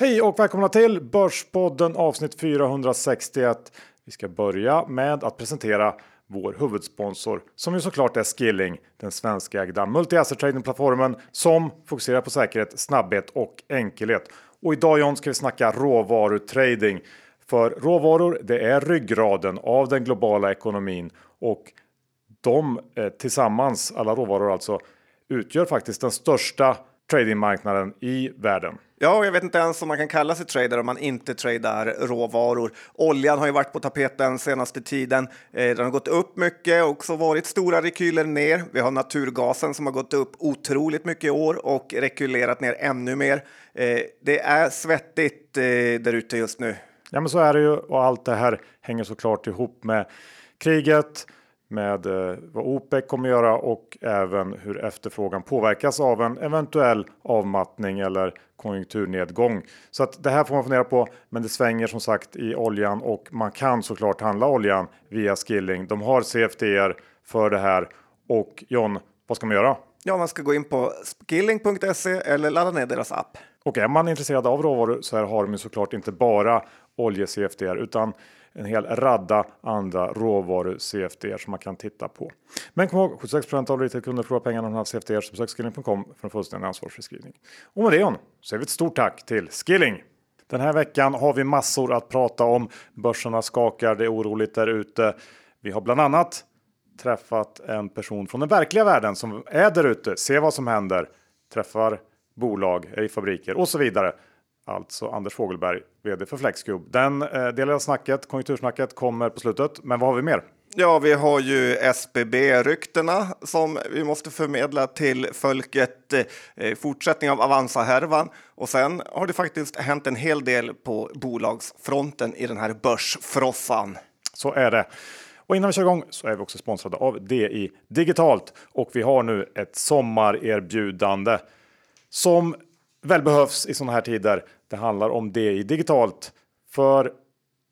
Hej och välkomna till Börspodden avsnitt 461. Vi ska börja med att presentera vår huvudsponsor som ju såklart är Skilling, den svenskägda multi-asset trading-plattformen som fokuserar på säkerhet, snabbhet och enkelhet. Och idag John ska vi snacka råvarutrading. För råvaror, det är ryggraden av den globala ekonomin och de eh, tillsammans, alla råvaror alltså, utgör faktiskt den största tradingmarknaden i världen. Ja, jag vet inte ens om man kan kalla sig trader om man inte tradar råvaror. Oljan har ju varit på tapeten senaste tiden. Eh, den har gått upp mycket och också varit stora rekyler ner. Vi har naturgasen som har gått upp otroligt mycket i år och rekylerat ner ännu mer. Eh, det är svettigt eh, där ute just nu. Ja, men så är det ju och allt det här hänger såklart ihop med kriget, med eh, vad OPEC kommer göra och även hur efterfrågan påverkas av en eventuell avmattning eller konjunkturnedgång. Så att det här får man fundera på. Men det svänger som sagt i oljan och man kan såklart handla oljan via Skilling. De har CFDR för det här och John, vad ska man göra? Ja, man ska gå in på skilling.se eller ladda ner deras app. Och är man intresserad av råvaror så här har de såklart inte bara olje CFDR utan en hel radda andra råvaru CFDR som man kan titta på. Men kom ihåg 76 av retailkunder förlorar pengarna om de CFDR så besök skilling.com för en fullständig ansvarsförskrivning. Och med det John, säger vi ett stort tack till Skilling! Den här veckan har vi massor att prata om. Börserna skakar, det är oroligt där ute. Vi har bland annat träffat en person från den verkliga världen som är där ute, ser vad som händer, träffar bolag, är i fabriker och så vidare. Alltså Anders Fogelberg, vd för Flexcube. Den eh, delen av snacket, konjunktursnacket, kommer på slutet. Men vad har vi mer? Ja, vi har ju SBB-ryktena som vi måste förmedla till folket. Eh, fortsättning av Avanza-härvan. Och sen har det faktiskt hänt en hel del på bolagsfronten i den här börsfrossan. Så är det. Och innan vi kör igång så är vi också sponsrade av DI Digitalt och vi har nu ett sommarerbjudande som väl behövs i sådana här tider. Det handlar om DI digitalt för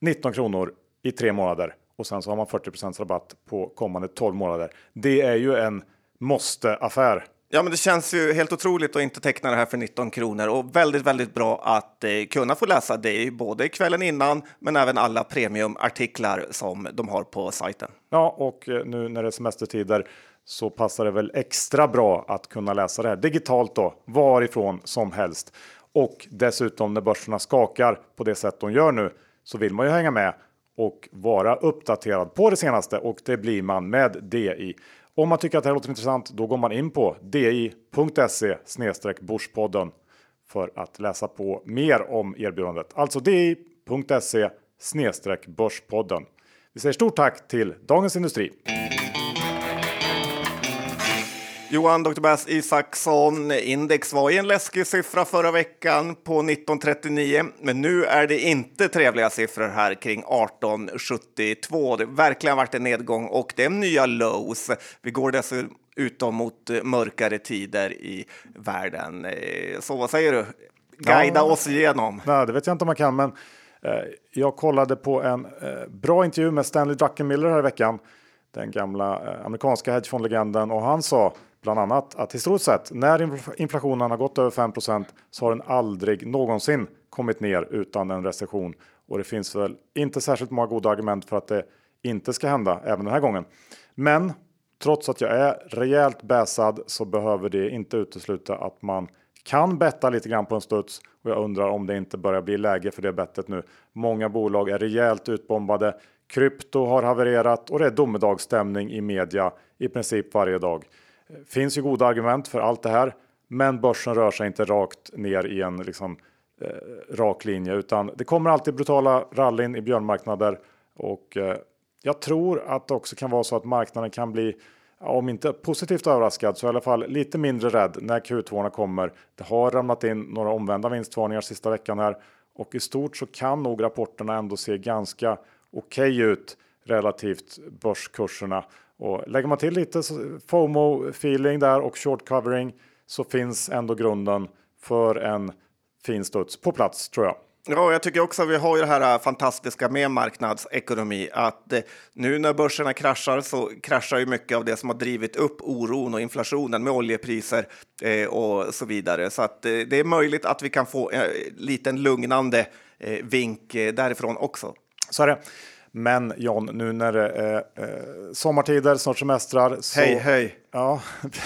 19 kronor i tre månader och sen så har man 40% rabatt på kommande 12 månader. Det är ju en måste affär. Ja, men det känns ju helt otroligt att inte teckna det här för 19 kronor och väldigt, väldigt bra att eh, kunna få läsa det både kvällen innan, men även alla premiumartiklar som de har på sajten. Ja, och eh, nu när det är semestertider så passar det väl extra bra att kunna läsa det här digitalt då, varifrån som helst. Och dessutom när börserna skakar på det sätt de gör nu så vill man ju hänga med och vara uppdaterad på det senaste och det blir man med DI. Om man tycker att det här låter intressant, då går man in på di.se Börspodden för att läsa på mer om erbjudandet. Alltså di.se Börspodden. Vi säger stort tack till Dagens Industri. Johan Dr. Bass Isaksson, index var i en läskig siffra förra veckan på 1939, men nu är det inte trevliga siffror här kring 1872. Det har verkligen varit en nedgång och det är nya lows. Vi går dessutom mot mörkare tider i världen. Eh, så vad säger du? Guida ja, oss igenom. Nej, det vet jag inte om man kan, men eh, jag kollade på en eh, bra intervju med Stanley Druckenmiller här i veckan den gamla amerikanska hedgefondlegenden och han sa bland annat att historiskt sett när inflationen har gått över 5% så har den aldrig någonsin kommit ner utan en recession och det finns väl inte särskilt många goda argument för att det inte ska hända även den här gången. Men trots att jag är rejält bäsad så behöver det inte utesluta att man kan betta lite grann på en studs och jag undrar om det inte börjar bli läge för det bettet nu. Många bolag är rejält utbombade. Krypto har havererat och det är domedagsstämning i media i princip varje dag. Finns ju goda argument för allt det här, men börsen rör sig inte rakt ner i en liksom, eh, rak linje utan det kommer alltid brutala rallyn i björnmarknader och eh, jag tror att det också kan vara så att marknaden kan bli om inte positivt överraskad så i alla fall lite mindre rädd när Q2 kommer. Det har ramlat in några omvända vinstvarningar sista veckan här och i stort så kan nog rapporterna ändå se ganska okej okay ut relativt börskurserna och lägger man till lite FOMO feeling där och short covering så finns ändå grunden för en fin studs på plats tror jag. Ja, jag tycker också att vi har ju det här fantastiska med marknadsekonomi, att eh, nu när börserna kraschar så kraschar ju mycket av det som har drivit upp oron och inflationen med oljepriser eh, och så vidare. Så att eh, det är möjligt att vi kan få en liten lugnande vink därifrån också. Så är det. Men John, nu när det är eh, sommartider, snart semestrar. Så, Hej, hej! Ja,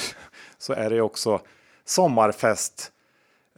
så är det också sommarfest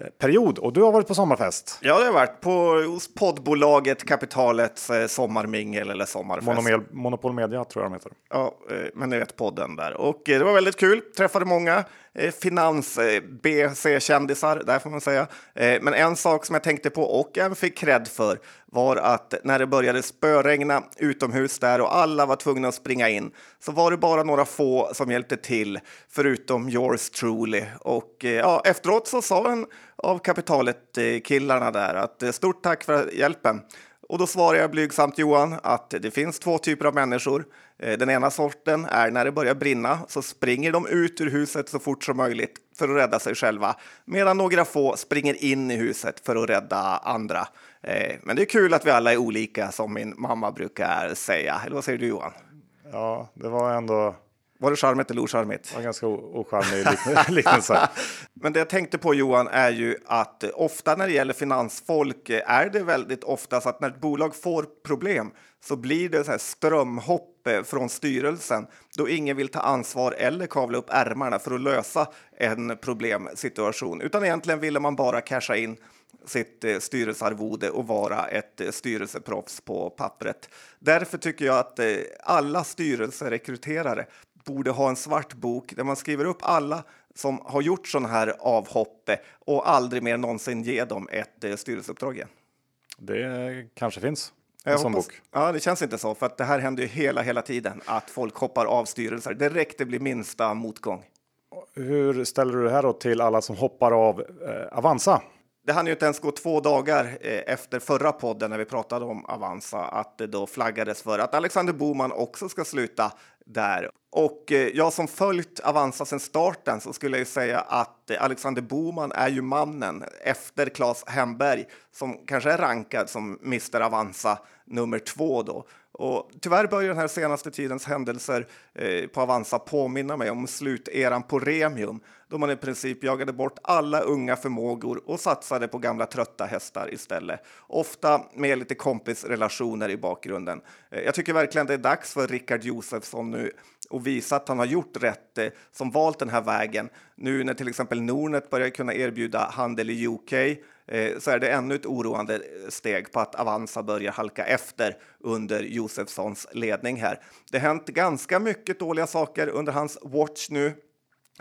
eh, period och du har varit på sommarfest. Ja, det har varit på poddbolaget Kapitalets eh, sommarmingel eller sommarfest. Monomel, Monopol Media tror jag de heter. Ja, eh, men ni vet podden där. Och det var väldigt kul. Träffade många eh, finans-BC-kändisar, där får man säga. Men en sak som jag tänkte på och även fick cred för var att när det började spöregna utomhus där och alla var tvungna att springa in så var det bara några få som hjälpte till, förutom yours truly. Och eh, ja, efteråt så sa en av kapitalet-killarna där att eh, stort tack för hjälpen. Och då svarar jag blygsamt Johan att det finns två typer av människor. Eh, den ena sorten är när det börjar brinna så springer de ut ur huset så fort som möjligt för att rädda sig själva, medan några få springer in i huset för att rädda andra. Eh, Men det är kul att vi alla är olika som min mamma brukar säga. Eller vad säger du Johan? Ja, det var ändå Var det charmigt eller ocharmigt? det var ganska ocharmig likn- liknelse. Men det jag tänkte på Johan är ju att ofta när det gäller finansfolk är det väldigt ofta så att när ett bolag får problem så blir det så här strömhopp eh, från styrelsen då ingen vill ta ansvar eller kavla upp ärmarna för att lösa en problemsituation utan egentligen ville man bara casha in sitt eh, styrelsearvode och vara ett eh, styrelseproffs på pappret. Därför tycker jag att eh, alla styrelserekryterare borde ha en svart bok där man skriver upp alla som har gjort sådana här avhopp och aldrig mer någonsin ge dem ett styrelseuppdrag igen. Det kanske finns en Jag hoppas-. Ja, det känns inte så, för att det här händer ju hela, hela tiden att folk hoppar av styrelser direkt det blir minsta motgång. Hur ställer du det här då till alla som hoppar av eh, Avanza? Det hann ju inte ens gå två dagar eh, efter förra podden när vi pratade om Avanza att det då flaggades för att Alexander Boman också ska sluta där. Och eh, jag som följt Avanza sedan starten så skulle jag ju säga att eh, Alexander Boman är ju mannen efter Claes Hemberg som kanske är rankad som Mr Avanza nummer två då. Och tyvärr börjar den här senaste tidens händelser på Avanza påminna mig om sluteran på Remium då man i princip jagade bort alla unga förmågor och satsade på gamla trötta hästar istället. Ofta med lite kompisrelationer i bakgrunden. Eh, jag tycker verkligen det är dags för Rickard Josefsson nu och visa att han har gjort rätt eh, som valt den här vägen. Nu när till exempel Nordnet börjar kunna erbjuda handel i UK eh, så är det ännu ett oroande steg på att Avanza börjar halka efter under Josefssons ledning här. Det har hänt ganska mycket dåliga saker under hans watch nu.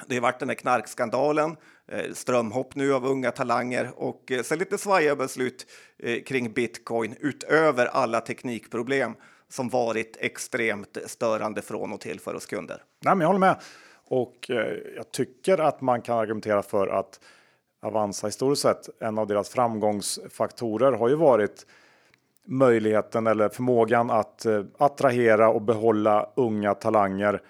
Det har varit den här knarkskandalen, eh, strömhopp nu av unga talanger och eh, sen lite svajiga beslut eh, kring bitcoin utöver alla teknikproblem som varit extremt störande från och till för oss kunder. Nej, men jag håller med. Och jag tycker att man kan argumentera för att Avanza historiskt sett, en av deras framgångsfaktorer har ju varit möjligheten eller förmågan att attrahera och behålla unga talanger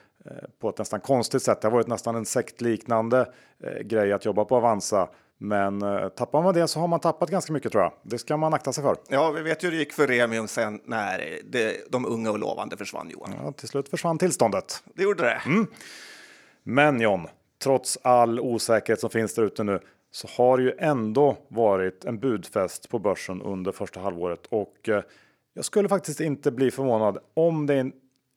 på ett nästan konstigt sätt. Det har varit nästan en sektliknande eh, grej att jobba på Avanza. Men eh, tappar man det så har man tappat ganska mycket tror jag. Det ska man akta sig för. Ja, vi vet ju hur det gick för Remium sen när det, de unga och lovande försvann, Johan. Ja, till slut försvann tillståndet. Det gjorde det. Men John, trots all osäkerhet som finns där ute nu så har det ju ändå varit en budfest på börsen under första halvåret och eh, jag skulle faktiskt inte bli förvånad om det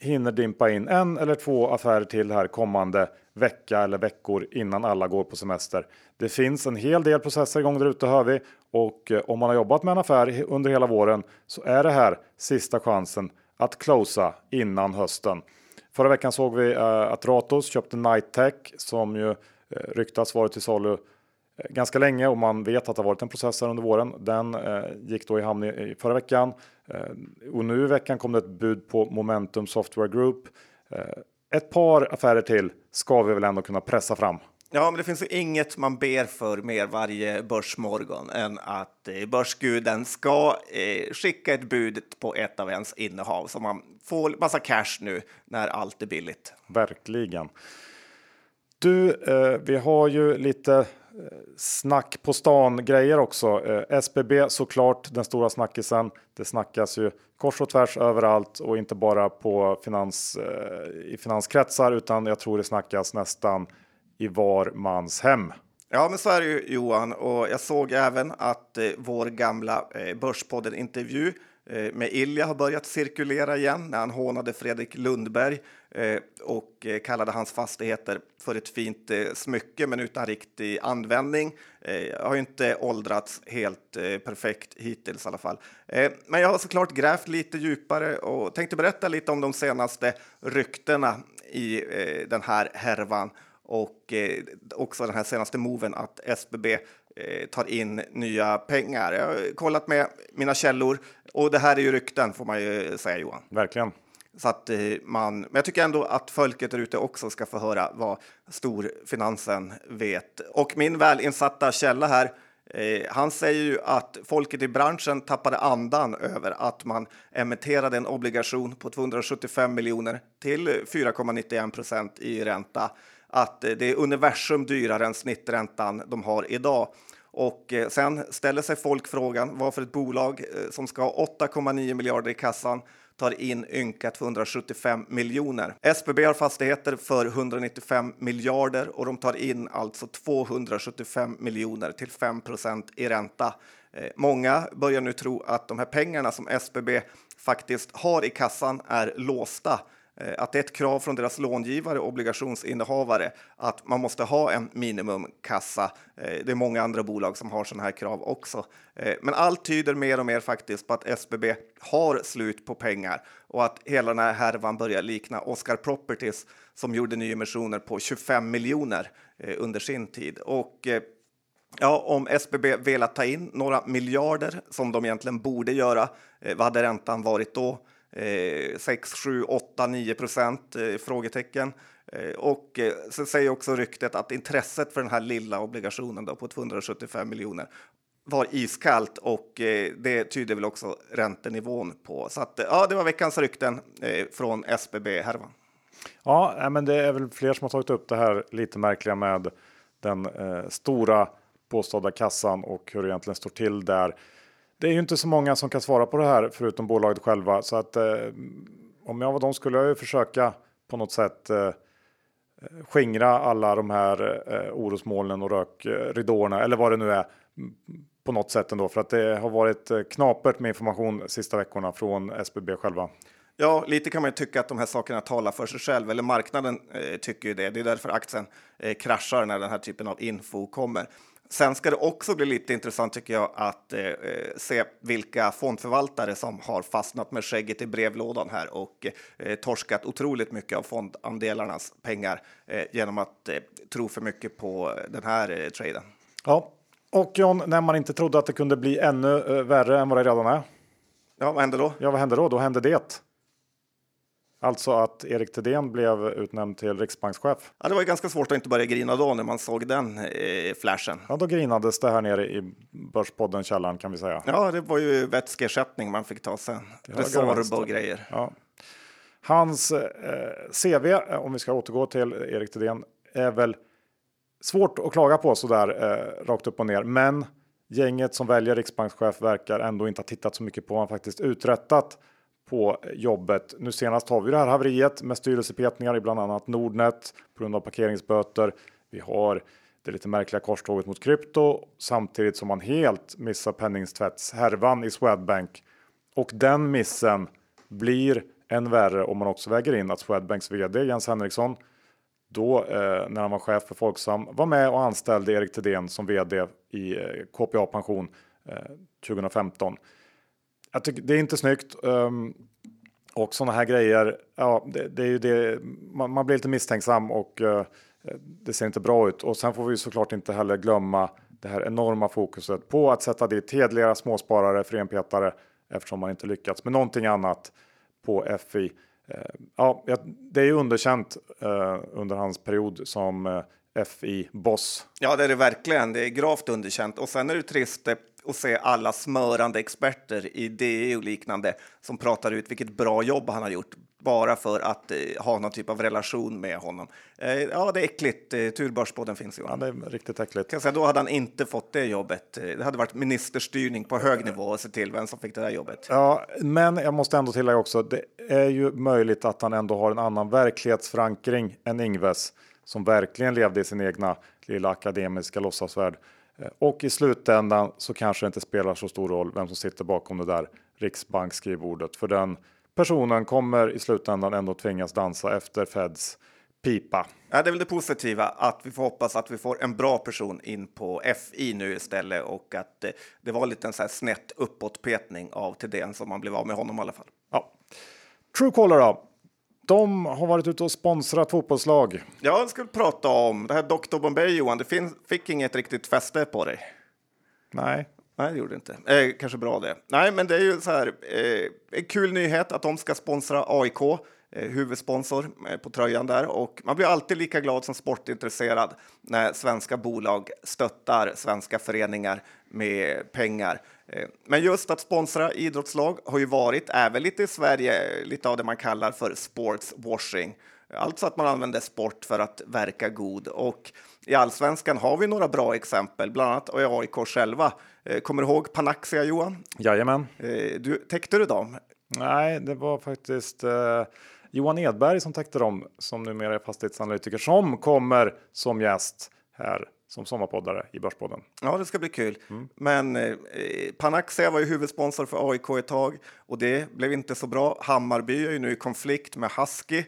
hinner dimpa in en eller två affärer till här kommande vecka eller veckor innan alla går på semester. Det finns en hel del processer igång där ute hör vi och eh, om man har jobbat med en affär under hela våren så är det här sista chansen att closa innan hösten. Förra veckan såg vi eh, att Ratos köpte Nighttech som ju eh, ryktas varit till salu ganska länge och man vet att det har varit en process här under våren. Den eh, gick då i hamn i, i förra veckan eh, och nu i veckan kom det ett bud på Momentum Software Group. Eh, ett par affärer till ska vi väl ändå kunna pressa fram. Ja, men det finns ju inget man ber för mer varje börsmorgon än att eh, börsguden ska eh, skicka ett bud på ett av ens innehav så man får massa cash nu när allt är billigt. Verkligen. Du, eh, vi har ju lite snack på stan grejer också. Eh, SBB såklart den stora snackisen. Det snackas ju kors och tvärs överallt och inte bara på finans, eh, i finanskretsar utan jag tror det snackas nästan i var mans hem. Ja, men så är det ju Johan och jag såg även att eh, vår gamla eh, Börspodden intervju Eh, med Ilja har börjat cirkulera igen när han hånade Fredrik Lundberg eh, och eh, kallade hans fastigheter för ett fint smycke men utan riktig användning. Jag har ju inte åldrats helt perfekt hittills i alla fall. Men jag har såklart grävt lite djupare och tänkte berätta lite om de senaste ryktena i den här härvan och också den här senaste moven att SBB tar in nya pengar. Jag har kollat med mina källor och det här är ju rykten får man ju säga Johan. Verkligen. Så att eh, man, men jag tycker ändå att folket där ute också ska få höra vad storfinansen vet. Och min välinsatta källa här, eh, han säger ju att folket i branschen tappade andan över att man emitterade en obligation på 275 miljoner till 4,91 procent i ränta att eh, det är universum dyrare än snitträntan de har idag. Och eh, sen ställer sig folk frågan varför ett bolag eh, som ska ha 8,9 miljarder i kassan tar in ynka 275 miljoner. SBB har fastigheter för 195 miljarder och de tar in alltså 275 miljoner till 5% i ränta. Många börjar nu tro att de här pengarna som SBB faktiskt har i kassan är låsta Eh, att det är ett krav från deras långivare och obligationsinnehavare att man måste ha en minimumkassa. Eh, det är många andra bolag som har sådana här krav också. Eh, men allt tyder mer och mer faktiskt på att SBB har slut på pengar och att hela den här härvan börjar likna Oscar Properties som gjorde nyemissioner på 25 miljoner under sin tid. Och Ja, om SBB velat ta in några miljarder som de egentligen borde göra, vad hade räntan varit då? 6, 7, 8, 9 procent? Eh, frågetecken. Eh, och eh, så säger också ryktet att intresset för den här lilla obligationen då på 275 miljoner var iskallt och eh, det tyder väl också räntenivån på. Så att, ja, det var veckans rykten från SBB-härvan. Ja, men det är väl fler som har tagit upp det här lite märkliga med den eh, stora påstådda kassan och hur det egentligen står till där. Det är ju inte så många som kan svara på det här förutom bolaget själva så att eh, om jag var dem skulle jag ju försöka på något sätt eh, skingra alla de här eh, orosmolnen och rökridåerna eller vad det nu är på något sätt ändå för att det har varit eh, knapert med information sista veckorna från SBB själva. Ja, lite kan man ju tycka att de här sakerna talar för sig själv, eller marknaden eh, tycker ju det. Det är därför aktien eh, kraschar när den här typen av info kommer. Sen ska det också bli lite intressant tycker jag att eh, se vilka fondförvaltare som har fastnat med skägget i brevlådan här och eh, torskat otroligt mycket av fondandelarnas pengar eh, genom att eh, tro för mycket på den här eh, traden. Ja, och John, när man inte trodde att det kunde bli ännu eh, värre än vad det redan är. Ja, vad hände då? Ja, vad hände då? Då hände det. Alltså att Erik Thedéen blev utnämnd till riksbankschef. Ja, det var ju ganska svårt att inte börja grina då när man såg den eh, flashen. Ja, då grinades det här nere i Börspodden källaren kan vi säga. Ja, det var ju vätskeersättning man fick ta sen. Resorb och grejer. Ja. Hans eh, CV, om vi ska återgå till Erik Thedéen, är väl svårt att klaga på så där eh, rakt upp och ner. Men gänget som väljer riksbankschef verkar ändå inte ha tittat så mycket på vad han faktiskt uträttat på jobbet. Nu senast har vi det här haveriet med styrelsepetningar i bland annat Nordnet på grund av parkeringsböter. Vi har det lite märkliga korståget mot krypto samtidigt som man helt missar penningtvättshärvan i Swedbank. Och den missen blir än värre om man också väger in att Swedbanks vd Jens Henriksson då eh, när han var chef för Folksam var med och anställde Erik Thedéen som vd i eh, KPA Pension eh, 2015 jag tycker det är inte snyggt. Um, och sådana här grejer, ja, det, det är ju det. Man, man, blir lite misstänksam och uh, det ser inte bra ut. Och sen får vi såklart inte heller glömma det här enorma fokuset på att sätta dit hederliga småsparare, frenpetare, eftersom man inte lyckats med någonting annat på FI. Uh, eh, ja, det är ju underkänt uh, under hans period som FI-boss. Ja, det är det verkligen. Det är gravt underkänt. Och sen är det trist och se alla smörande experter i DE och liknande som pratar ut vilket bra jobb han har gjort. bara för att eh, ha någon typ av relation med honom. Eh, ja, det är äckligt. Eh, tur Börsbåden finns Johan. Ja, det är riktigt äckligt. Kan säga, då hade han inte fått det jobbet. Eh, Det hade varit ministerstyrning på hög nivå och se till vem som fick det där jobbet. Ja, men jag måste ändå tillägga också. Det är ju möjligt att han ändå har en annan verklighetsförankring än Ingves som verkligen levde i sin egna lilla akademiska låtsasvärld. Eh, Och i slutändan så kanske det inte spelar så stor roll vem som sitter bakom det där riksbanksskrivbordet. För den personen kommer i slutändan ändå tvingas dansa efter Feds pipa. Ja, det är väl det positiva, att vi får hoppas att vi får en bra person in på FI nu istället och att eh, det var lite en så här snett uppåtpetning av Thedéen som man blev av med honom i alla fall. Ja. Truecaller då? De har varit ute och sponsrat fotbollslag. Jag skulle prata om det här Dr. Bombay Johan, det fick inget riktigt fäste på dig. Nej, Nej, det gjorde det inte. Eh, kanske bra det. Nej, men det är ju så här. Eh, en kul nyhet att de ska sponsra AIK, eh, huvudsponsor eh, på tröjan där. Och man blir alltid lika glad som sportintresserad när svenska bolag stöttar svenska föreningar med pengar. Eh, men just att sponsra idrottslag har ju varit, även lite i Sverige, lite av det man kallar för sportswashing. Alltså att man använder sport för att verka god. Och i allsvenskan har vi några bra exempel, bland annat AIK själva. Eh, Kommer du ihåg Panaxia, Johan? jajamän. Eh, Du, täckte du dem? Nej, det var faktiskt eh, Johan Edberg som täckte dem som numera är fastighetsanalytiker som kommer som gäst här som sommarpoddare i Börspodden. Ja, det ska bli kul. Men eh, Panaxia var ju huvudsponsor för AIK ett tag och det blev inte så bra. Hammarby är ju nu i konflikt med Husky.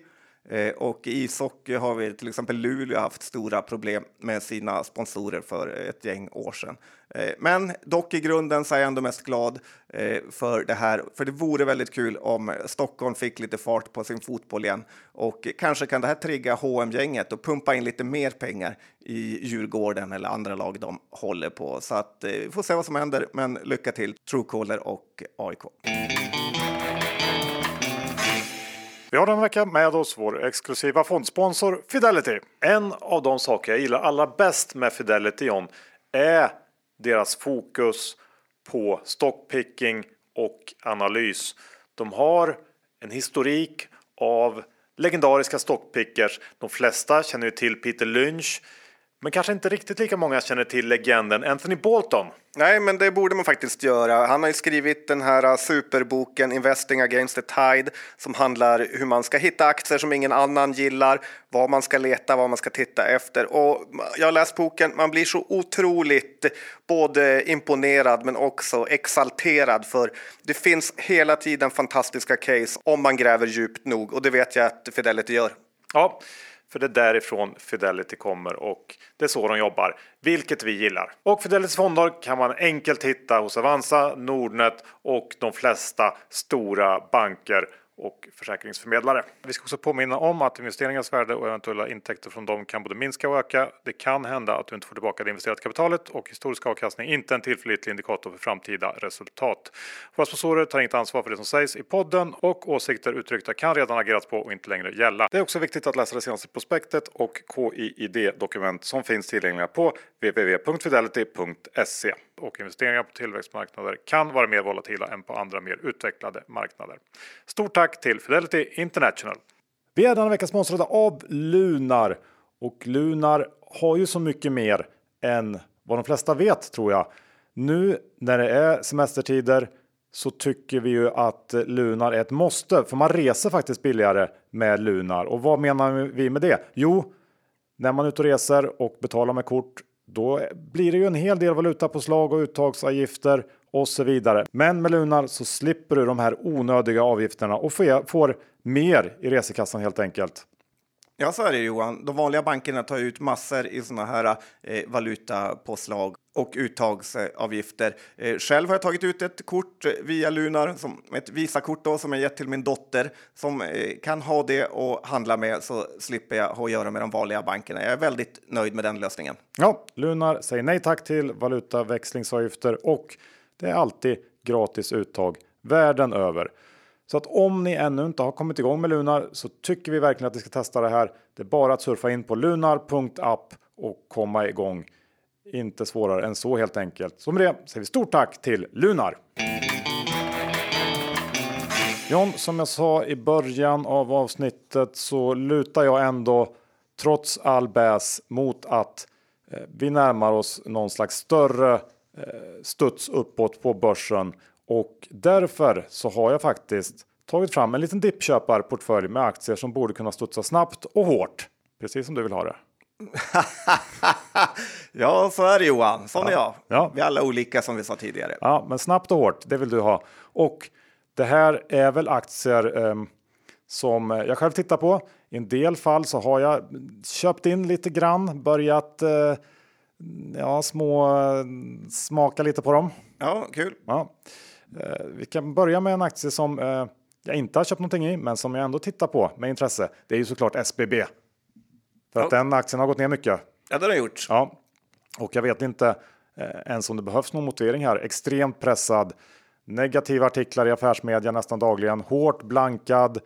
Eh, och i ishockey har vi till exempel Luleå haft stora problem med sina sponsorer för ett gäng år sedan. Eh, men dock i grunden så är jag ändå mest glad eh, för det här, för det vore väldigt kul om Stockholm fick lite fart på sin fotboll igen. Och kanske kan det här trigga hm gänget och pumpa in lite mer pengar i Djurgården eller andra lag de håller på. Så att vi får se vad som händer, men lycka till Truecaller och AIK. Vi har den vecka med oss vår exklusiva fondsponsor Fidelity. En av de saker jag gillar allra bäst med Fidelity John är deras fokus på stockpicking och analys. De har en historik av legendariska stockpickers. De flesta känner ju till Peter Lynch, men kanske inte riktigt lika många känner till legenden Anthony Bolton. Nej, men det borde man faktiskt göra. Han har ju skrivit den här uh, superboken Investing Against the Tide som handlar hur man ska hitta aktier som ingen annan gillar, vad man ska leta, vad man ska titta efter. Och jag har läst boken, man blir så otroligt både imponerad men också exalterad för det finns hela tiden fantastiska case om man gräver djupt nog och det vet jag att Fidelity gör. Ja, för det är därifrån Fidelity kommer och det är så de jobbar, vilket vi gillar. Och Fidelitys fonder kan man enkelt hitta hos Avanza, Nordnet och de flesta stora banker och försäkringsförmedlare. Vi ska också påminna om att investeringens värde och eventuella intäkter från dem kan både minska och öka. Det kan hända att du inte får tillbaka det investerade kapitalet och historisk avkastning inte en tillförlitlig indikator för framtida resultat. Våra sponsorer tar inget ansvar för det som sägs i podden och åsikter uttryckta kan redan agerats på och inte längre gälla. Det är också viktigt att läsa det senaste prospektet och KIID-dokument som finns tillgängliga på www.fidelity.se. Och investeringar på tillväxtmarknader kan vara mer volatila än på andra mer utvecklade marknader. Stort tack Tack till Fidelity International! Vi är denna vecka sponsrade av Lunar och Lunar har ju så mycket mer än vad de flesta vet tror jag. Nu när det är semestertider så tycker vi ju att Lunar är ett måste för man reser faktiskt billigare med Lunar. Och vad menar vi med det? Jo, när man är ute och reser och betalar med kort då blir det ju en hel del valutapåslag och uttagsavgifter och så vidare. Men med Lunar så slipper du de här onödiga avgifterna och får, mer i resekassan helt enkelt. Ja, så är det Johan. De vanliga bankerna tar ut massor i såna här eh, valutapåslag och uttagsavgifter. Eh, själv har jag tagit ut ett kort eh, via Lunar, som ett Visakort då, som jag gett till min dotter som eh, kan ha det och handla med så slipper jag ha att göra med de vanliga bankerna. Jag är väldigt nöjd med den lösningen. Ja, Lunar säger nej tack till valutaväxlingsavgifter och det är alltid gratis uttag världen över. Så att om ni ännu inte har kommit igång med Lunar så tycker vi verkligen att ni ska testa det här. Det är bara att surfa in på lunar.app och komma igång. Inte svårare än så helt enkelt. Så med det säger vi stort tack till Lunar. John, som jag sa i början av avsnittet så lutar jag ändå trots all bäs mot att eh, vi närmar oss någon slags större studs uppåt på börsen och därför så har jag faktiskt tagit fram en liten dippköparportfölj med aktier som borde kunna studsa snabbt och hårt. Precis som du vill ha det. ja, så är det Johan. Sån ja. är jag. Ja. Vi är alla olika som vi sa tidigare. Ja, men snabbt och hårt, det vill du ha. Och det här är väl aktier eh, som jag själv tittar på. I en del fall så har jag köpt in lite grann, börjat eh, ja, små smaka lite på dem. Ja, kul. Ja. Eh, vi kan börja med en aktie som eh, jag inte har köpt någonting i, men som jag ändå tittar på med intresse. Det är ju såklart SBB. För att den aktien har gått ner mycket. Ja, det har den gjort. Ja, och jag vet inte eh, ens om det behövs någon motivering här. Extremt pressad. Negativa artiklar i affärsmedia nästan dagligen. Hårt blankad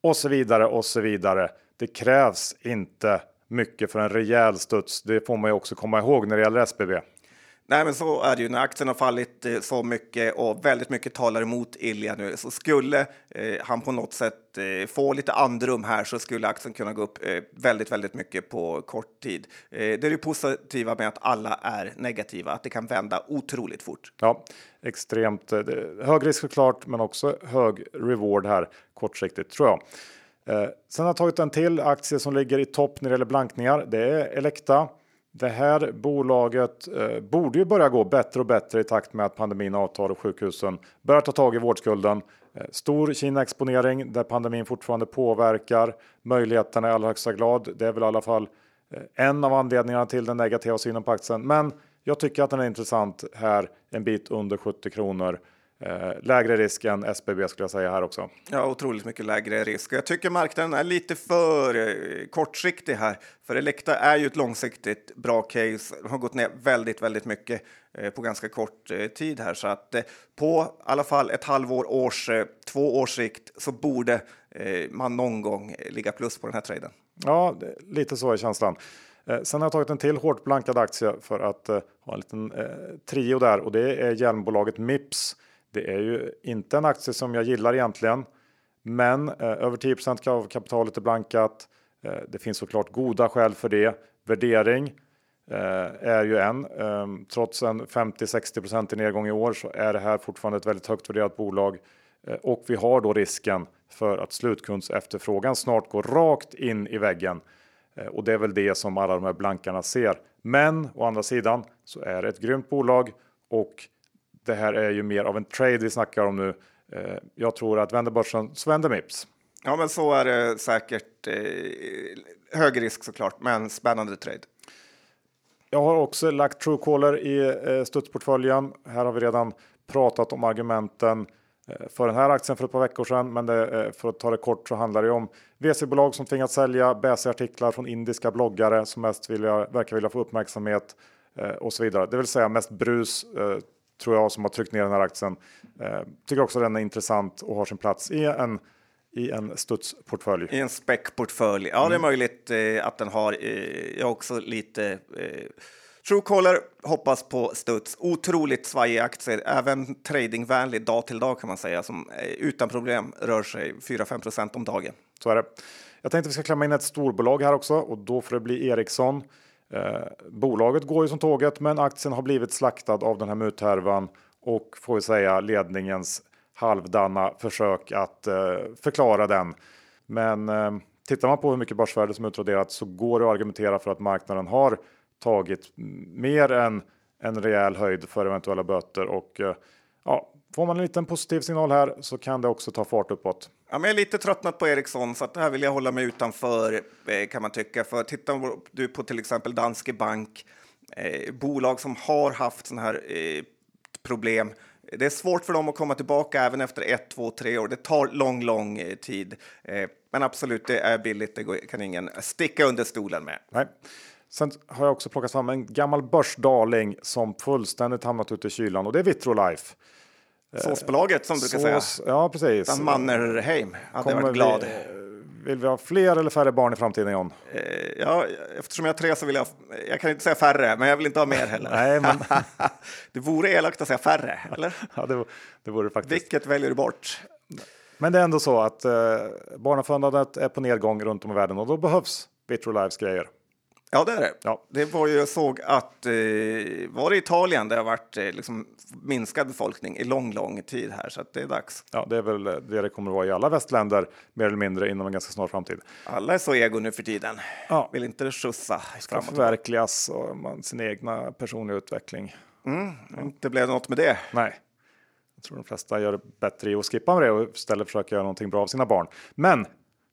och så vidare och så vidare. Det krävs inte mycket för en rejäl studs. Det får man ju också komma ihåg när det gäller SBB. Nej, men så är det ju. När aktien har fallit eh, så mycket och väldigt mycket talar emot Ilja nu så skulle eh, han på något sätt eh, få lite andrum här så skulle aktien kunna gå upp eh, väldigt, väldigt mycket på kort tid. Eh, det är det positiva med att alla är negativa, att det kan vända otroligt fort. Ja, extremt eh, hög risk såklart, men också hög reward här kortsiktigt tror jag. Eh, sen har jag tagit en till aktie som ligger i topp när det gäller blankningar. Det är Elekta. Det här bolaget eh, borde ju börja gå bättre och bättre i takt med att pandemin avtar och sjukhusen börjar ta tag i vårdskulden. Eh, stor Kina-exponering där pandemin fortfarande påverkar möjligheterna i allra högsta grad. Det är väl i alla fall eh, en av anledningarna till den negativa synen på aktien. Men jag tycker att den är intressant här en bit under 70 kronor. Eh, lägre risk än SBB skulle jag säga här också. Ja, otroligt mycket lägre risk. Jag tycker marknaden är lite för eh, kortsiktig här, för Elekta är ju ett långsiktigt bra case. De har gått ner väldigt, väldigt mycket eh, på ganska kort tid här, så att på i alla fall ett halvår, års, två års sikt så borde man någon gång ligga plus på den här traden. Ja, lite så är känslan. Sen har jag tagit en till hårt blankad aktie för att ha en liten trio där och det är hjälmbolaget Mips. Det är ju inte en aktie som jag gillar egentligen, men eh, över 10 av kapitalet är blankat. Eh, det finns såklart goda skäl för det. Värdering eh, är ju en. Ehm, trots en 50-60 i nedgång i år så är det här fortfarande ett väldigt högt värderat bolag eh, och vi har då risken för att slutkunds efterfrågan snart går rakt in i väggen. Eh, och det är väl det som alla de här blankarna ser. Men å andra sidan så är det ett grymt bolag och det här är ju mer av en trade vi snackar om nu. Eh, jag tror att vänder börsen så vänder Mips. Ja, men så är det säkert. Eh, hög risk såklart, men spännande trade. Jag har också lagt Truecaller i eh, studsportföljen. Här har vi redan pratat om argumenten för den här aktien för ett par veckor sedan. Men det, för att ta det kort så handlar det om VC-bolag som tvingats sälja BC-artiklar från indiska bloggare som mest vilja, verkar vilja få uppmärksamhet och så vidare. Det vill säga mest brus tror jag, som har tryckt ner den här aktien. Eh, tycker också den är intressant och har sin plats i en i en studsportfölj. I en späckportfölj. Ja, mm. det är mm. möjligt eh, att den har. Eh, jag också lite eh, Truecaller hoppas på studs. Otroligt svajiga aktier, även tradingvänlig dag till dag kan man säga, som eh, utan problem rör sig 4-5% om dagen. Så är det. Jag tänkte att vi ska klämma in ett storbolag här också och då får det bli Ericsson. Eh, bolaget går ju som tåget, men aktien har blivit slaktad av den här muthärvan och får vi säga ledningens halvdana försök att eh, förklara den. Men eh, tittar man på hur mycket börsvärde som utraderats så går det att argumentera för att marknaden har tagit mer än en rejäl höjd för eventuella böter och eh, ja, Får man en liten positiv signal här så kan det också ta fart uppåt. Ja, men jag är lite tröttnat på Ericsson så att det här vill jag hålla mig utanför eh, kan man tycka. För tittar du på till exempel Danske Bank, eh, bolag som har haft sådana här eh, problem. Det är svårt för dem att komma tillbaka även efter ett, två, tre år. Det tar lång, lång eh, tid. Eh, men absolut, det är billigt. Det kan ingen sticka under stolen med. Nej. Sen har jag också plockat fram en gammal börsdarling som fullständigt hamnat ute i kylan och det är Vitrolife. Såsbolaget som du brukar säga. Ja, precis. Dan Mannerheim hade Kommer varit glad. Vi, vill vi ha fler eller färre barn i framtiden John? Eh, ja, eftersom jag har tre så vill jag, jag kan inte säga färre, men jag vill inte ha mer heller. Nej, men... det vore elakt att säga färre, eller? ja, det, det vore faktiskt. Vilket väljer du bort? Men det är ändå så att eh, barnafödandet är på nedgång runt om i världen och då behövs Vitrolives grejer. Ja, det är det. Ja. Det var ju, jag såg att eh, var det Italien det har varit eh, liksom minskad befolkning i lång, lång tid här, så att det är dags. Ja, det är väl det det kommer att vara i alla västländer mer eller mindre inom en ganska snar framtid. Alla är så ego nu för tiden. Ja. Vill inte skjutsa Ska framåt. förverkligas och man, sin egna personliga utveckling. Inte blev det något med det. Nej, jag tror de flesta gör bättre i att skippa med det och istället försöka göra någonting bra av sina barn. Men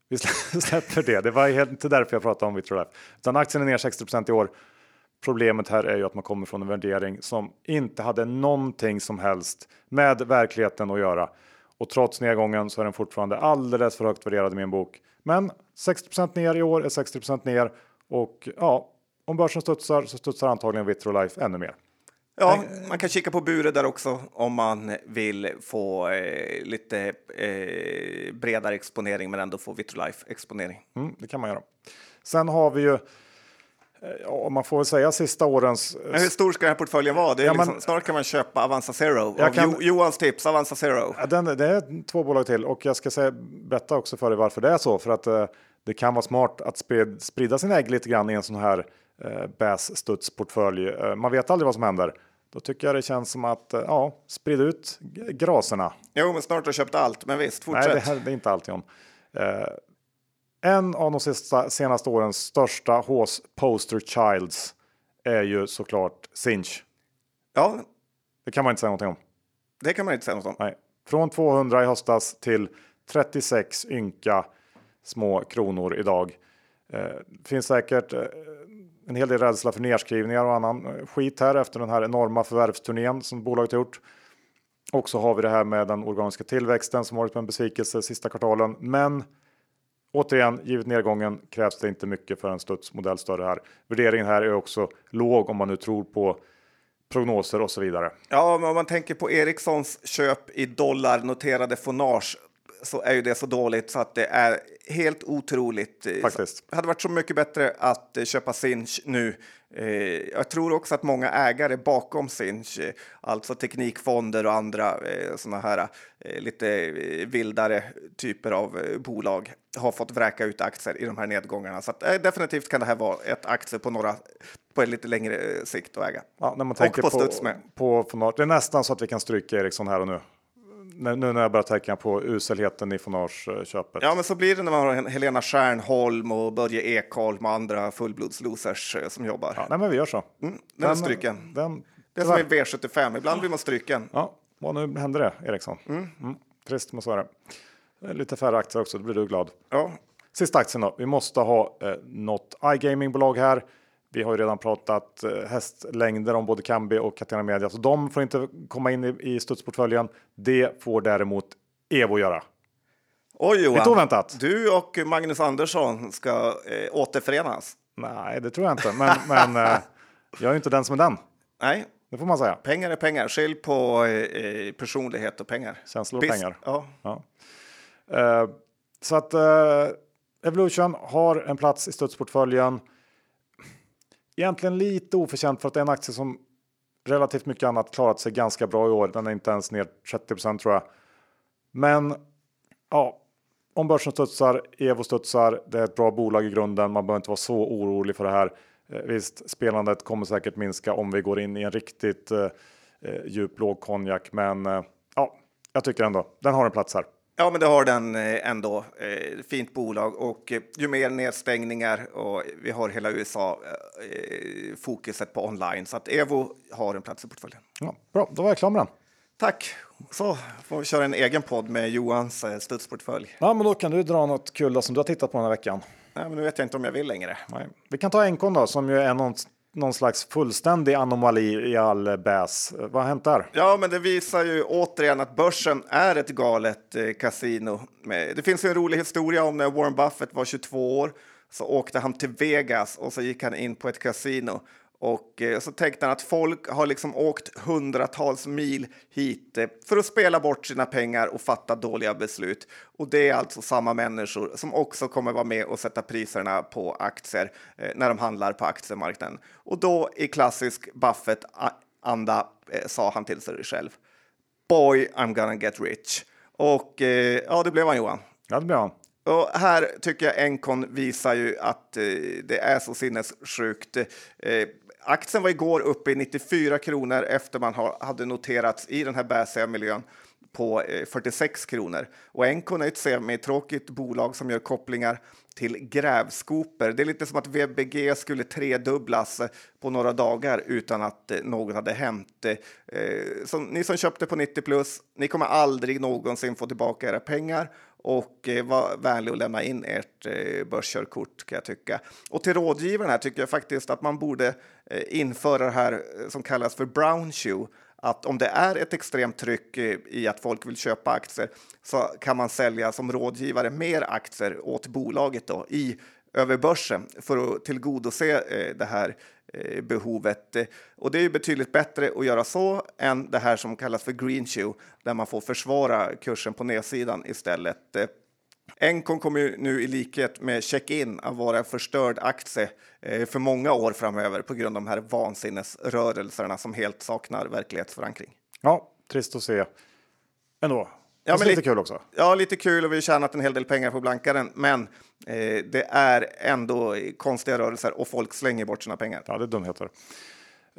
vi släpper det. Det var inte därför jag pratade om Vitrolife. Utan aktien är ner 60% i år. Problemet här är ju att man kommer från en värdering som inte hade någonting som helst med verkligheten att göra. Och trots nedgången så är den fortfarande alldeles för högt värderad i min bok. Men 60% ner i år är 60% ner och ja, om börsen studsar så studsar antagligen Vitrolife ännu mer. Ja, man kan kika på Bure där också om man vill få eh, lite eh, bredare exponering men ändå få Vitrolife-exponering. Mm, det kan man göra. Sen har vi ju, eh, ja, man får väl säga sista årens. Men hur stor ska den här portföljen vara? Det är Ja, liksom, snart kan man köpa Avanza Zero. Jag kan- Jo, Johans tips, Avanza Zero. Ja, Den, det är två bolag till och jag ska säga, berätta också för dig varför det är så. För att eh, det kan vara smart att sprid, sprida sin ägg lite grann i en sån här eh, BAS-studsportfölj. Eh, man vet aldrig vad som händer. Då tycker jag det känns som att eh, ja, sprida ut graserna. Jo, men snart har du köpt allt. Men visst, Nej, fortsätt. det, här, det är inte alltid om. Eh, en av de sista, senaste årens största hås poster childs är ju såklart Sinch. Ja, Det kan man inte säga någonting om. det kan man inte säga något om. Nej. Från 200 i höstas till 36 ynka små kronor idag. Eh, finns säkert eh, en hel del rädsla för nedskrivningar och annan eh, skit här efter den här enorma förvärvsturnén som bolaget har gjort. Och så har vi det här med den organiska tillväxten som varit en besvikelse sista kvartalen. Men återigen, givet nedgången krävs det inte mycket för en studsmodell större här. Värderingen här är också låg om man nu tror på prognoser och så vidare. Ja, men om man tänker på Ericssons köp i dollar noterade fonnage så är ju det så dåligt så att det är helt otroligt. Eh, Faktiskt. Det hade varit så mycket bättre att eh, köpa Sinch nu. Eh, jag tror också att många ägare bakom Sinch, alltså teknikfonder och andra sådana här lite vildare typer av bolag, har fått vräka ut aktier i de här nedgångarna. Så att, definitivt kan det här vara ett aktie på några på en lite längre sikt att äga. Ja, när man tänker på på, studs med. på, Fonage. Det är nästan så att vi kan stryka Ericsson här och nu. Nu, när jag börjar tänka på uselheten i Fonage-köpet. Ja, men så blir det när man har Helena Stjärnholm och Börje Ekholm och andra fullblodslosers eh, som jobbar. Ja, nej, men vi gör så. Mm, den är stryken. Den, Det är som i V75, ibland blir man stryken. Ja, vad nu händer det, Ericsson? Mm. Trist, men så är det. Lite färre aktier också, då blir du glad. Ja, Sista aktien då. Vi måste ha eh, något iGaming-bolag här. Vi har ju redan pratat eh, hästlängder om både Kambi och Catena Media, så de får inte komma in i, i studsportföljen. Det får däremot Evo göra. Oj Johan, Lite oväntat. du och Magnus Andersson ska eh, återförenas. Nej, det tror jag inte, men, men eh, jag är ju inte den som är den. Nej, Det får man säga. pengar är pengar. Skilj på eh, eh, personlighet och pengar. Känslor och Visst, pengar. Ja. Ja. Eh, så att eh, Evolution har en plats i studsportföljen. Egentligen lite oförtjänt för att det är en aktie som relativt mycket annat klarat sig ganska bra i år. Den är inte ens ner 30% tror jag. Men ja, om börsen studsar, Evo studsar, det är ett bra bolag i grunden. Man behöver inte vara så orolig för det här. Eh, visst, spelandet kommer säkert minska om vi går in i en riktigt eh, eh, djup lågkonjak, men eh, ja, jag tycker ändå den har en plats här. Ja, men det har den eh, ändå. Eh, fint bolag och eh, ju mer nedstängningar och vi har hela USA fokuset på online så att Evo har en plats i portföljen. Ja, bra, då var jag klar med den. Tack! Så får vi köra en egen podd med Johans studsportfölj. Ja, men då kan du dra något kul då, som du har tittat på den här veckan. Nej, men nu vet jag inte om jag vill längre. Nej. Vi kan ta Encon då, som ju är någon, någon slags fullständig anomali i all bäs. Vad har hänt där? Ja, men det visar ju återigen att börsen är ett galet eh, kasino. Det finns en rolig historia om när Warren Buffett var 22 år så åkte han till Vegas och så gick han in på ett kasino och eh, så tänkte han att folk har liksom åkt hundratals mil hit eh, för att spela bort sina pengar och fatta dåliga beslut. Och det är alltså samma människor som också kommer vara med och sätta priserna på aktier eh, när de handlar på aktiemarknaden. Och då i klassisk Buffett-anda sa han till sig själv. Boy, I'm gonna get rich. Och ja, det blev han Johan. Ja, det blev han. Och här tycker jag Encon visar ju att eh, det är så sinnessjukt. Eh, aktien var igår uppe i 94 kronor efter man hade noterats i den här bäsiga miljön på eh, 46 kronor. Och Encon är ett semitråkigt bolag som gör kopplingar till grävskopor. Det är lite som att VBG skulle tredubblas eh, på några dagar utan att eh, något hade hänt. Så ni som köpte på 90 plus, ni kommer aldrig någonsin få tillbaka era pengar och eh, var vänlig och lämna in ert eh, börskörkort kan jag tycka. Och till rådgivaren här tycker jag faktiskt att man borde eh, införa det här som kallas för brown shoe att om det är ett extremt tryck i att folk vill köpa aktier så kan man sälja som rådgivare mer aktier åt bolaget då, i över börsen för att tillgodose det här eh, Eh, behovet. Eh, och det är ju betydligt bättre att göra så än det här som kallas för green shoe där man får försvara kursen på nedsidan istället. Eh, Encon kommer nu i likhet med check-in att vara en förstörd aktie för många år framöver på grund av de här vansinnesrörelserna som helt saknar verklighetsförankring. Ja, trist att se ändå. Ja, men lite, kul också. Ja, lite kul och vi har tjänat en hel del pengar på blankaren. Men eh, det är ändå konstiga rörelser och folk slänger bort sina pengar. Ja, det är dumheter.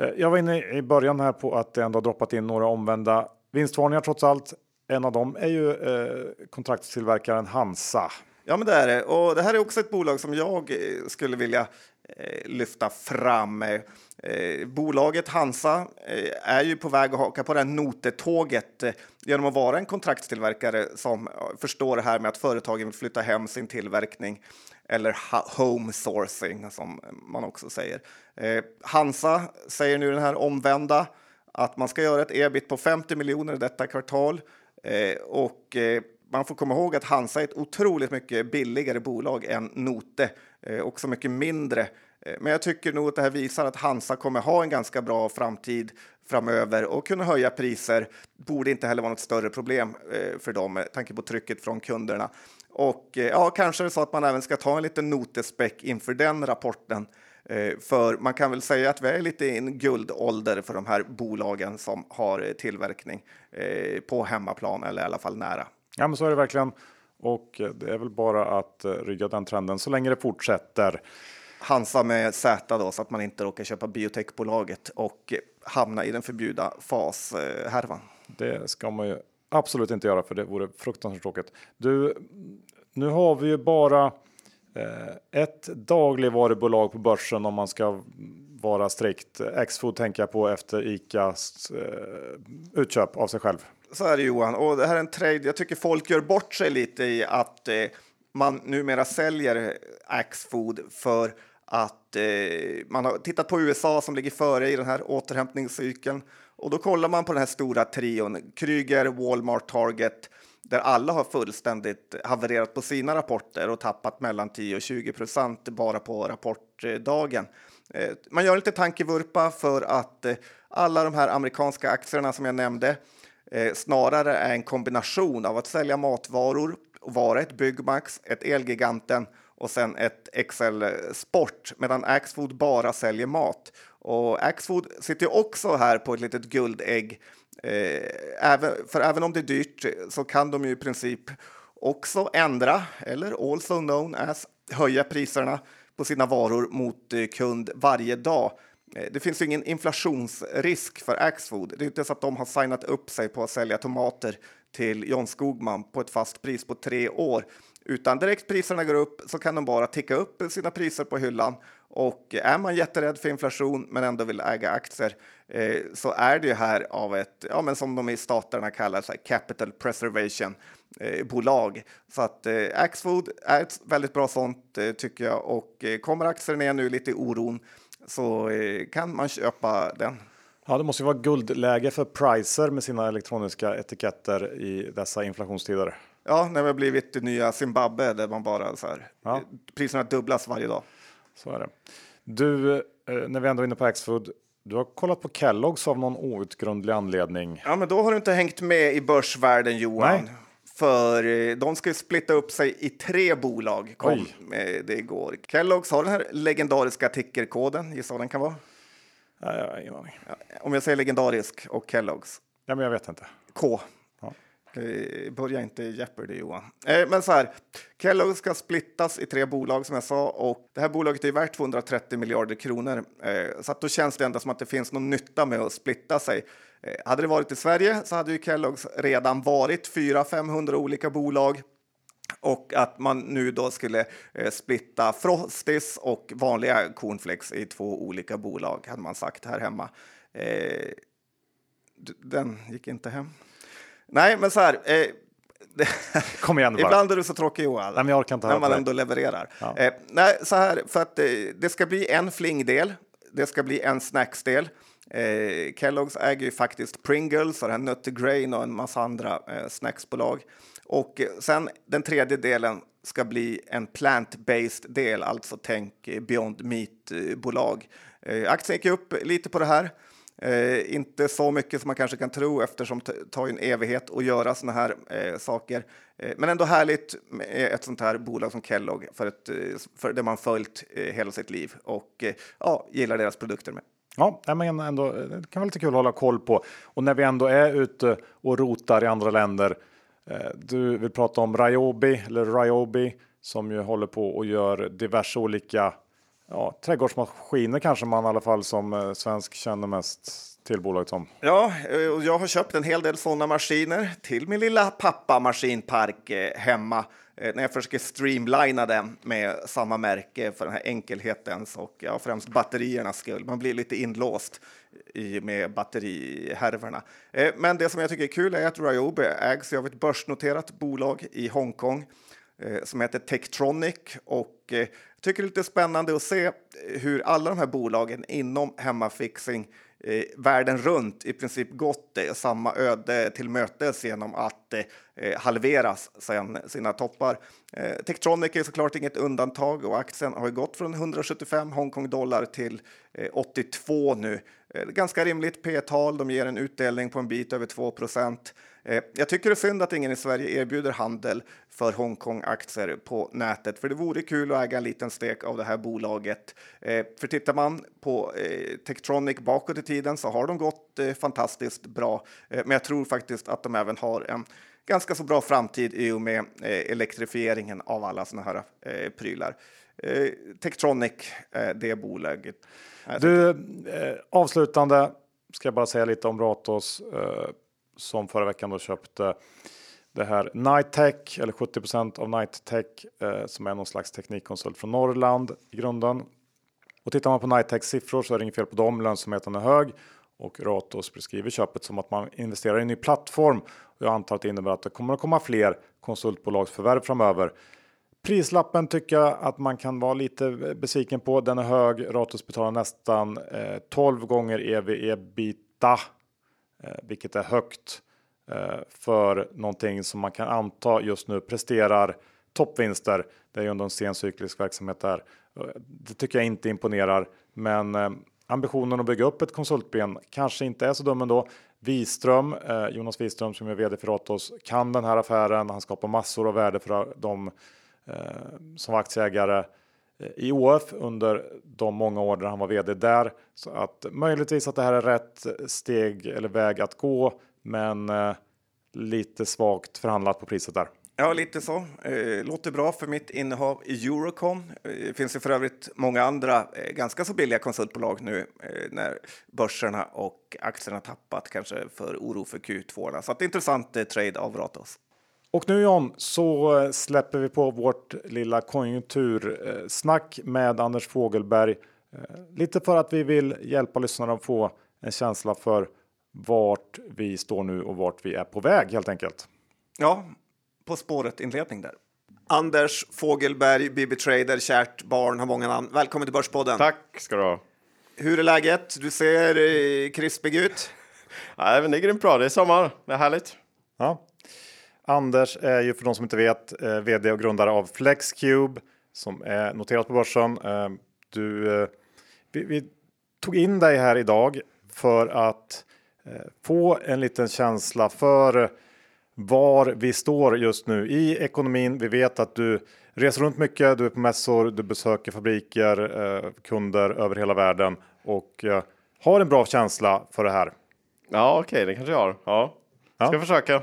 Eh, jag var inne i början här på att det ändå har droppat in några omvända vinstvarningar trots allt. En av dem är ju eh, kontraktstillverkaren Hansa. Ja, men det är det. Och det här är också ett bolag som jag eh, skulle vilja Eh, lyfta fram. Eh, eh, bolaget Hansa är ju på väg att haka på det här notetåget genom att vara en kontraktstillverkare som förstår det här med att företagen vill flytta hem sin tillverkning eller home sourcing som man också säger. Hansa säger nu den här omvända att man ska göra ett ebit på 50 miljoner detta kvartal och man får komma ihåg att Hansa är ett otroligt mycket billigare bolag än Note, eh, också mycket mindre. Eh, men jag tycker nog att det här visar att Hansa kommer ha en ganska bra framtid framöver och kunna höja priser. Borde inte heller vara något större problem eh, för dem med tanke på trycket från kunderna. Och eh, ja, kanske är det så att man även ska ta en liten notespeck inför den rapporten. För man kan väl säga att vi är lite i en guldålder för de här bolagen som har tillverkning på hemmaplan eller i alla fall nära. Ja, men så är det verkligen. Och det är väl bara att eh, rygga den trenden så länge det fortsätter. Hansa med Z då så att man inte råkar köpa biotechbolaget och hamna i den förbjudna fashärvan. Det ska man ju absolut inte göra för det vore fruktansvärt tråkigt. Du, nu har vi ju bara Eh, ett dagligvarubolag på börsen om man ska vara strikt. Xfood tänker jag på efter Icas eh, utköp av sig själv. Så är det Johan och det här är en trade. Jag tycker folk gör bort sig lite i att eh, man numera säljer Axfood för att eh, man har tittat på USA som ligger före i den här återhämtningscykeln och då kollar man på den här stora trion Kryger, Walmart, Target där alla har fullständigt havererat på sina rapporter och tappat mellan 10 och 20 procent bara på rapportdagen. Eh, man gör lite tankevurpa för att eh, alla de här amerikanska aktierna som jag nämnde eh, snarare är en kombination av att sälja matvaror och vara ett Byggmax, ett Elgiganten och sen ett Excel eh, Sport, medan Axfood bara säljer mat. Och Axfood sitter också här på ett litet guldägg Eh, även, för även om det är dyrt eh, så kan de ju i princip också ändra, eller also known as, höja priserna på sina varor mot eh, kund varje dag. Eh, det finns ingen inflationsrisk för Axfood. Det är inte så att de har signat upp sig på att sälja tomater till John Skogman på ett fast pris på tre år, utan direkt priserna går upp så kan de bara ticka upp sina priser på hyllan och är man jätterädd för inflation men ändå vill äga aktier eh, så är det ju här av ett, ja, men som de i staterna kallar så capital preservation eh, bolag. Så att eh, Axfood är ett väldigt bra sånt eh, tycker jag och eh, kommer aktien ner nu lite i oron så eh, kan man köpa den. Ja, det måste ju vara guldläge för Pricer med sina elektroniska etiketter i dessa inflationstider. Ja, när vi har blivit det nya Zimbabwe där man bara så här, ja. priserna dubblas varje dag. Så är det. Du, eh, när vi ändå är inne på Axfood. Du har kollat på Kelloggs av någon outgrundlig anledning. Ja, men då har du inte hängt med i börsvärlden Johan. Nej. För eh, de ska ju splitta upp sig i tre bolag. Kom med det igår. Kelloggs har den här legendariska tickerkoden. Gissa vad den kan vara? Nej, jag har ingen aning. Om jag säger legendarisk och Kelloggs. Ja, men jag vet inte. K. Eh, börja inte Jeopardy Johan. Eh, men så här, Kellogg ska splittas i tre bolag som jag sa och det här bolaget är värt 230 miljarder kronor. Eh, så att då känns det ändå som att det finns någon nytta med att splitta sig. Eh, hade det varit i Sverige så hade ju Kelloggs redan varit 400-500 olika bolag och att man nu då skulle eh, splitta Frostis och vanliga cornflakes i två olika bolag, hade man sagt här hemma. Eh, den gick inte hem. Nej, men så här. Kom igen bara. Ibland är du så tråkig Johan. Nej, men jag orkar inte när man ändå levererar. Ja. Nej, så här, för att det ska bli en flingdel. Det ska bli en snacksdel. Eh, Kelloggs äger ju faktiskt Pringles och Nutty-Grain och en massa andra eh, snacksbolag. Och eh, sen den tredje delen ska bli en plant-based del, alltså tänk eh, Beyond Meat-bolag. Eh, eh, aktien gick upp lite på det här. Eh, inte så mycket som man kanske kan tro eftersom det tar en evighet att göra såna här eh, saker. Eh, men ändå härligt med ett sånt här bolag som Kellogg för, ett, eh, för det man följt eh, hela sitt liv och ja, gillar deras produkter med. Ja, men ändå, det kan vara lite kul att hålla koll på. Och när vi ändå är ute och rotar i andra länder. Eh, du vill prata om Ryobi eller Ryobi som ju håller på och gör diverse olika ja, trädgårdsmaskiner kanske man i alla fall som eh, svensk känner mest till bolaget som. Ja, eh, och jag har köpt en hel del sådana maskiner till min lilla pappa maskinpark eh, hemma eh, när jag försöker streamlina den med samma märke för den här enkelhetens och ja, främst batteriernas skull. Man blir lite inlåst i, med batterihärvorna. Men det som jag tycker är kul är att Ryobi ägs av ett börsnoterat bolag i Hongkong som heter Tektronic och jag tycker det är lite spännande att se hur alla de här bolagen inom hemmafixing eh, världen runt i princip gått eh, samma öde till mötes genom att eh, halveras sen sina toppar. Eh, Tektronic är såklart inget undantag och aktien har gått från 175 Hongkong dollar till eh, 82 nu. Eh, ganska rimligt P-tal. De ger en utdelning på en bit över 2 procent. Eh, jag tycker det är synd att ingen i Sverige erbjuder handel för Hongkong-aktier på nätet, för det vore kul att äga en liten stek av det här bolaget. Eh, för tittar man på eh, Tektronic bakåt i tiden så har de gått fantastiskt bra, men jag tror faktiskt att de även har en ganska så bra framtid i och med elektrifieringen av alla sådana här prylar. Tektronic, det bolaget. Du, avslutande ska jag bara säga lite om Ratos som förra veckan då köpte det här Night eller 70% av Night eh, som är någon slags teknikkonsult från Norrland i grunden. Och tittar man på Night siffror så är det inget fel på dem. Lönsamheten är hög och Ratos beskriver köpet som att man investerar i en ny plattform. Och jag antar att det innebär att det kommer att komma fler konsultbolagsförvärv framöver. Prislappen tycker jag att man kan vara lite besviken på. Den är hög. Ratos betalar nästan eh, 12 gånger ev ebita Eh, vilket är högt eh, för någonting som man kan anta just nu presterar toppvinster. Det är ju ändå en sencyklisk verksamhet där. Eh, det tycker jag inte imponerar, men eh, ambitionen att bygga upp ett konsultben kanske inte är så dum ändå. Wiström, Jonas Wiström som är vd för Ratos, kan den här affären. Han skapar massor av värde för dem som aktieägare i OF under de många år där han var vd där. Så att möjligtvis att det här är rätt steg eller väg att gå, men eh, lite svagt förhandlat på priset där. Ja, lite så. Eh, låter bra för mitt innehav i Eurocom. Eh, det finns ju för övrigt många andra eh, ganska så billiga konsultbolag nu eh, när börserna och aktierna tappat kanske för oro för Q2. Så att det är intressant eh, trade av Ratos. Och nu John så eh, släpper vi på vårt lilla konjunktursnack med Anders Fogelberg. Eh, lite för att vi vill hjälpa lyssnarna att få en känsla för vart vi står nu och vart vi är på väg helt enkelt. Ja, På spåret inledning där. Anders Fogelberg, BB Trader, kärt barn, har många namn. Välkommen till Börspodden. Tack ska du ha. Hur är läget? Du ser eh, krispig ut. Nej, men det är grymt bra. Det är sommar. Det är härligt. Ja, Anders är ju för de som inte vet eh, vd och grundare av Flexcube som är noterat på börsen. Eh, du, eh, vi, vi, tog in dig här idag för att få en liten känsla för var vi står just nu i ekonomin. Vi vet att du reser runt mycket, du är på mässor, du besöker fabriker, kunder över hela världen och har en bra känsla för det här. Ja, okej, okay, det kanske jag har. Ja, ska ja. försöka.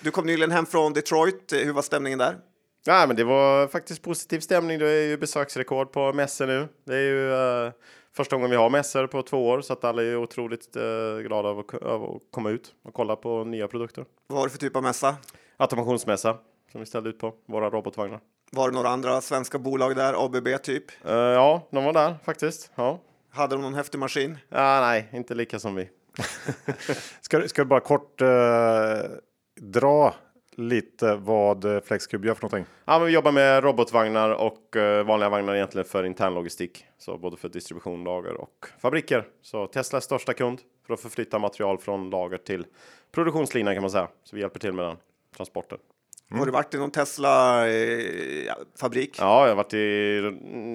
Du kom nyligen hem från Detroit. Hur var stämningen där? Ja, men det var faktiskt positiv stämning. Det är ju besöksrekord på mässor nu. Det är ju uh, första gången vi har mässor på två år så att alla är otroligt uh, glada av att, av att, komma ut och kolla på nya produkter. Vad var det för typ av mässa? Automationsmässa som vi ställde ut på våra robotvagnar. Var det några andra svenska bolag där? ABB typ? Uh, ja, de var där faktiskt. Ja. Hade de någon häftig maskin? Ja, nej, inte lika som vi. ska, ska du bara kort dra lite vad eh, Flexcube gör för någonting? Ja, men vi jobbar med robotvagnar och eh, vanliga vagnar egentligen för intern logistik, så både för distribution, lager och fabriker. Så Tesla är största kund för att förflytta material från lager till produktionslinan kan man säga. Så vi hjälper till med den transporten. Mm. Har du varit i någon Tesla-fabrik? Eh, ja, jag har varit i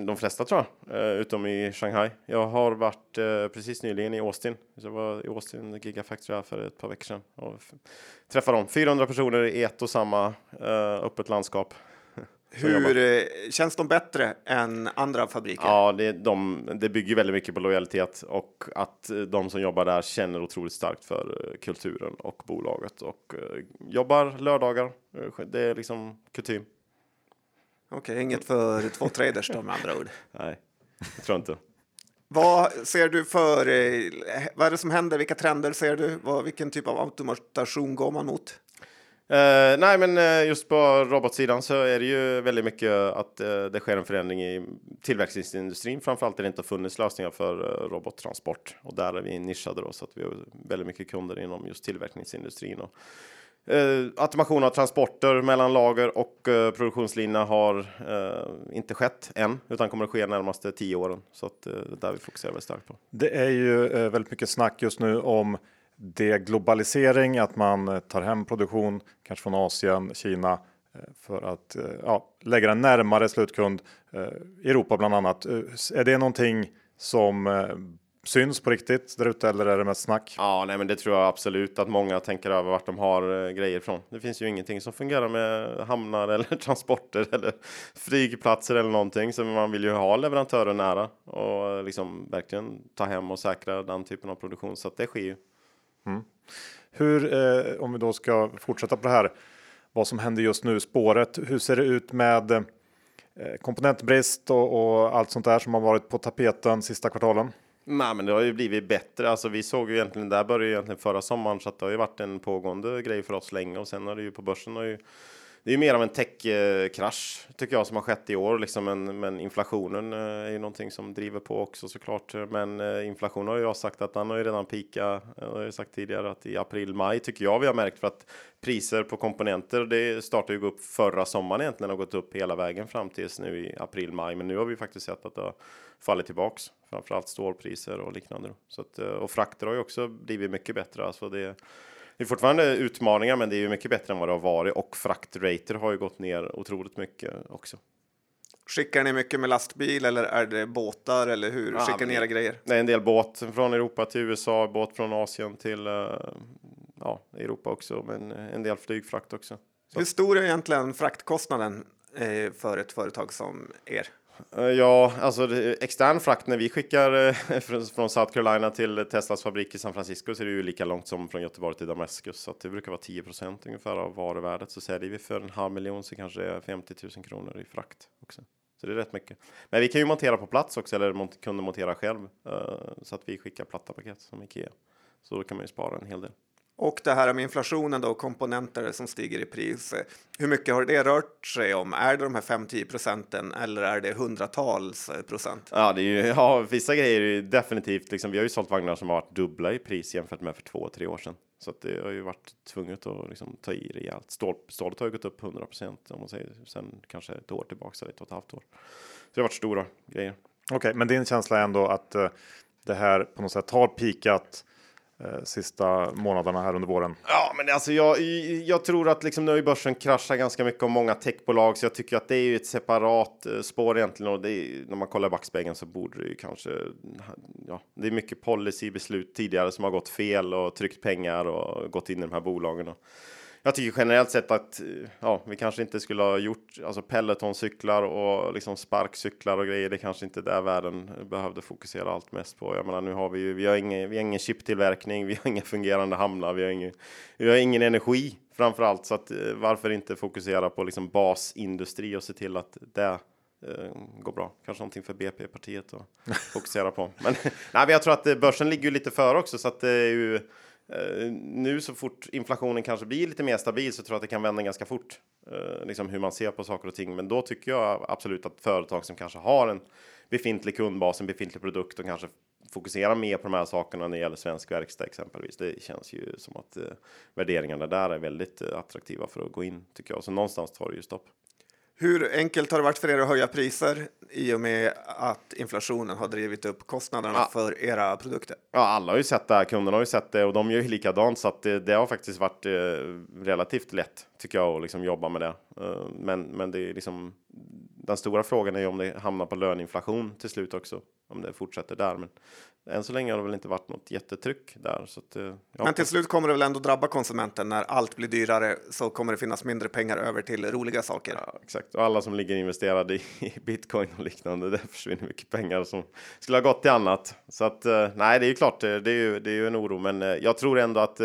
de flesta tror jag, eh, utom i Shanghai. Jag har varit eh, precis nyligen i Austin. Jag var i Austin Gigafactory för ett par veckor sedan och träffade dem. 400 personer i ett och samma öppet landskap. Hur eh, känns de bättre än andra fabriker? Ja, det, de, det bygger väldigt mycket på lojalitet och att de som jobbar där känner otroligt starkt för eh, kulturen och bolaget och jobbar lördagar. Det är liksom kutym. Okej, okay, inget för två traders då med andra ord. Nej, jag tror inte. Vad ser du för, vad är det som händer, vilka trender ser du, vad, vilken typ av automation går man mot? Uh, nej, men uh, just på robotsidan så är det ju väldigt mycket att uh, det sker en förändring i tillverkningsindustrin. Framförallt där det inte funnits lösningar för robottransport och där är vi nischade då så att vi har väldigt mycket kunder inom just tillverkningsindustrin. Och, automation av transporter mellan lager och produktionslina har inte skett än utan kommer att ske närmaste tio åren så att det är där vi fokuserar väldigt starkt på. Det är ju väldigt mycket snack just nu om det globalisering att man eh, tar hem produktion, kanske från Asien, Kina, eh, för att eh, ja, lägga den närmare slutkund, Europa bland annat. Är det någonting som syns på riktigt där ute eller är det mest snack? Ja, nej, men det tror jag absolut att många tänker över vart de har grejer från. Det finns ju ingenting som fungerar med hamnar eller transporter eller flygplatser eller någonting, så man vill ju ha leverantörer nära och liksom verkligen ta hem och säkra den typen av produktion så att det sker ju. Mm. Hur, eh, om vi då ska fortsätta på det här, vad som händer just nu, spåret. Hur ser det ut med eh, komponentbrist och, och, allt sånt där som har varit på tapeten sista kvartalen? Nej, men det har ju blivit bättre. Alltså, vi såg ju egentligen, där började ju egentligen förra sommaren, så att det har ju varit en pågående grej för oss länge och sen har det ju på börsen har ju det är mer av en techkrasch tycker jag som har skett i år, liksom en, men inflationen eh, är ju någonting som driver på också såklart. Men eh, inflationen har jag sagt att den har ju redan pika. Eh, jag har ju sagt tidigare att i april, maj tycker jag vi har märkt för att priser på komponenter, det startade ju gå upp förra sommaren egentligen och gått upp hela vägen fram tills nu i april, maj. Men nu har vi faktiskt sett att det har fallit tillbaks, framförallt stålpriser och liknande. Så att, och frakter har ju också blivit mycket bättre. Alltså det det är fortfarande utmaningar, men det är ju mycket bättre än vad det har varit och fraktrater har ju gått ner otroligt mycket också. Skickar ni mycket med lastbil eller är det båtar eller hur ja, skickar ni era grejer? Det är en del båt från Europa till USA, båt från Asien till uh, ja, Europa också, men en del flygfrakt också. Så. Hur stor är egentligen fraktkostnaden eh, för ett företag som er? Eh, ja, alltså extern frakt när vi skickar eh, från South Carolina till Teslas fabrik i San Francisco så är det ju lika långt som från Göteborg till Damaskus. Så det brukar vara 10% ungefär av varuvärdet. Så säljer vi för en halv miljon så kanske det är 50 000 kronor i frakt också. Så det är rätt mycket. Men vi kan ju montera på plats också eller kunde montera själv eh, så att vi skickar platta paket som Ikea. Så då kan man ju spara en hel del. Och det här med inflationen då, komponenter som stiger i pris. Hur mycket har det rört sig om? Är det de här 5-10 procenten eller är det hundratals procent? Ja, det är ju, ja, vissa grejer är ju definitivt liksom. Vi har ju sålt vagnar som har varit dubbla i pris jämfört med för två, tre år sedan. Så att det har ju varit tvunget att liksom ta i rejält. Stål, stålet har ju gått upp 100 procent om man säger sen kanske ett år tillbaka eller ett och ett halvt år. Så det har varit stora grejer. Okej, okay, men din känsla är ändå att uh, det här på något sätt har pikat Eh, Eh, sista månaderna här under våren? Ja, men alltså jag, jag tror att liksom nu har ju börsen kraschat ganska mycket och många techbolag, så jag tycker att det är ju ett separat eh, spår egentligen. Och det är, när man kollar i backspegeln så borde det ju kanske. Ja, det är mycket policybeslut tidigare som har gått fel och tryckt pengar och gått in i de här bolagen. Och, jag tycker generellt sett att ja, vi kanske inte skulle ha gjort alltså Peloton-cyklar och liksom sparkcyklar och grejer. Det kanske inte är där världen behövde fokusera allt mest på. Jag menar, nu har vi ju, vi har ingen, vi har ingen chiptillverkning, vi har inga fungerande hamnar, vi har ingen, vi har ingen energi framför allt. Så att, eh, varför inte fokusera på liksom basindustri och se till att det eh, går bra. Kanske någonting för BP-partiet att fokusera på. Men, nej, jag tror att eh, börsen ligger ju lite före också, så att det är ju Eh, nu så fort inflationen kanske blir lite mer stabil så tror jag att det kan vända ganska fort. Eh, liksom hur man ser på saker och ting. Men då tycker jag absolut att företag som kanske har en befintlig kundbas, en befintlig produkt och kanske fokusera mer på de här sakerna när det gäller svensk verkstad exempelvis. Det känns ju som att eh, värderingarna där är väldigt eh, attraktiva för att gå in tycker jag. Så någonstans tar det ju stopp. Hur enkelt har det varit för er att höja priser i och med att inflationen har drivit upp kostnaderna ja. för era produkter? Ja, alla har ju sett det här. Kunderna har ju sett det och de gör ju likadant så att det, det har faktiskt varit eh, relativt lätt tycker jag att liksom jobba med det. Eh, men, men det är liksom den stora frågan är ju om det hamnar på löneinflation till slut också, om det fortsätter där. Men än så länge har det väl inte varit något jättetryck där. Så att, eh, Men till slut kommer det väl ändå drabba konsumenten när allt blir dyrare så kommer det finnas mindre pengar över till roliga saker. Ja, exakt, och alla som ligger investerade i bitcoin och liknande, det försvinner mycket pengar som skulle ha gått till annat. Så att eh, nej, det är ju klart, det är ju, det är ju en oro, men eh, jag tror ändå att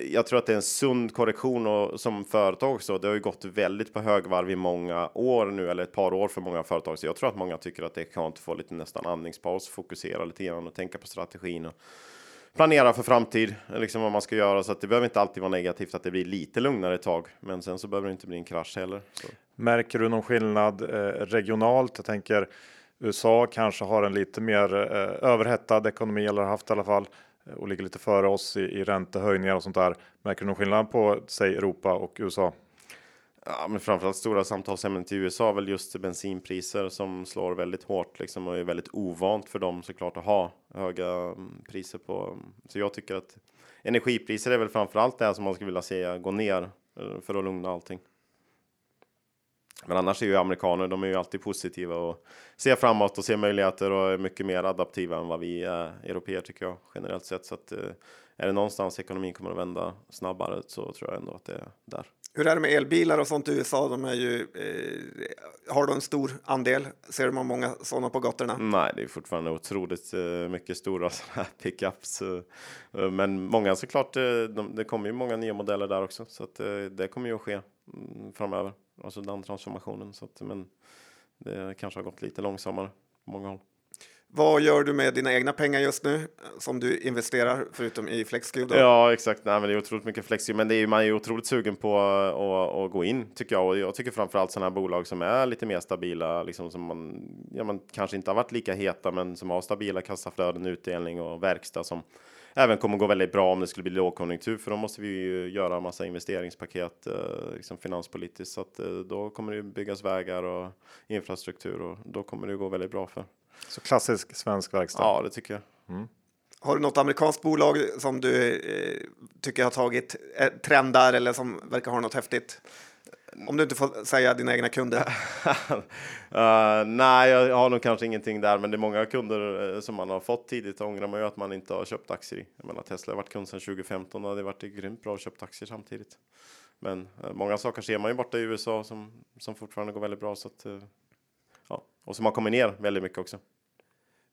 jag tror att det är en sund korrektion och som företag också. Det har ju gått väldigt på högvarv i många år nu, eller ett par år för många företag. Så jag tror att många tycker att det är skönt att få lite nästan andningspaus, fokusera lite grann och tänka på strategin och planera för framtid, liksom vad man ska göra. Så att det behöver inte alltid vara negativt att det blir lite lugnare ett tag, men sen så behöver det inte bli en krasch heller. Så. Märker du någon skillnad eh, regionalt? Jag tänker USA kanske har en lite mer eh, överhettad ekonomi eller haft i alla fall Eh, och ligger lite före oss i, i räntehöjningar och sånt där. Märker du någon skillnad på säg Europa och USA? Ja, men framförallt stora samtalsämnet i USA väl just bensinpriser som slår väldigt hårt liksom och är väldigt ovant för dem såklart att ha höga mm, priser på. Så jag tycker att energipriser är väl framförallt det som man skulle vilja se gå ner eh, för att lugna allting. Men annars är ju amerikaner, de är ju alltid positiva och ser framåt och ser möjligheter och är mycket mer adaptiva än vad vi är europeer tycker jag generellt sett. Så att eh, är det någonstans ekonomin kommer att vända snabbare så tror jag ändå att det är där. Hur är det med elbilar och sånt i USA? De är ju, eh, har de en stor andel? Ser man många sådana på gatorna? Nej, det är fortfarande otroligt eh, mycket stora sådana här pickups. Eh, men många såklart, eh, de, det kommer ju många nya modeller där också, så att eh, det kommer ju att ske framöver alltså den transformationen. Så att, men det kanske har gått lite långsammare på många håll. Vad gör du med dina egna pengar just nu som du investerar förutom i FlexCube? Ja, exakt. Nej, men det är otroligt mycket FlexCube, men det är man är ju otroligt sugen på att, gå in tycker jag. Och jag tycker framförallt sådana här bolag som är lite mer stabila, liksom som man, ja, man kanske inte har varit lika heta, men som har stabila kassaflöden, utdelning och verkstad som även kommer gå väldigt bra om det skulle bli lågkonjunktur, för då måste vi ju göra massa investeringspaket eh, liksom finanspolitiskt, så att eh, då kommer det byggas vägar och infrastruktur och då kommer det gå väldigt bra för. Så klassisk svensk verkstad. Ja, det tycker jag. Mm. Har du något amerikanskt bolag som du eh, tycker har tagit eh, trendar eller som verkar ha något häftigt? Om du inte får säga dina egna kunder. uh, nej, jag har nog kanske ingenting där, men det är många kunder eh, som man har fått tidigt ångrar man ju att man inte har köpt aktier i. Jag menar, Tesla har varit kund sedan 2015 och det har varit grymt bra att köpa aktier samtidigt. Men uh, många saker ser man ju borta i USA som, som fortfarande går väldigt bra så att, eh, ja, och som har kommit ner väldigt mycket också.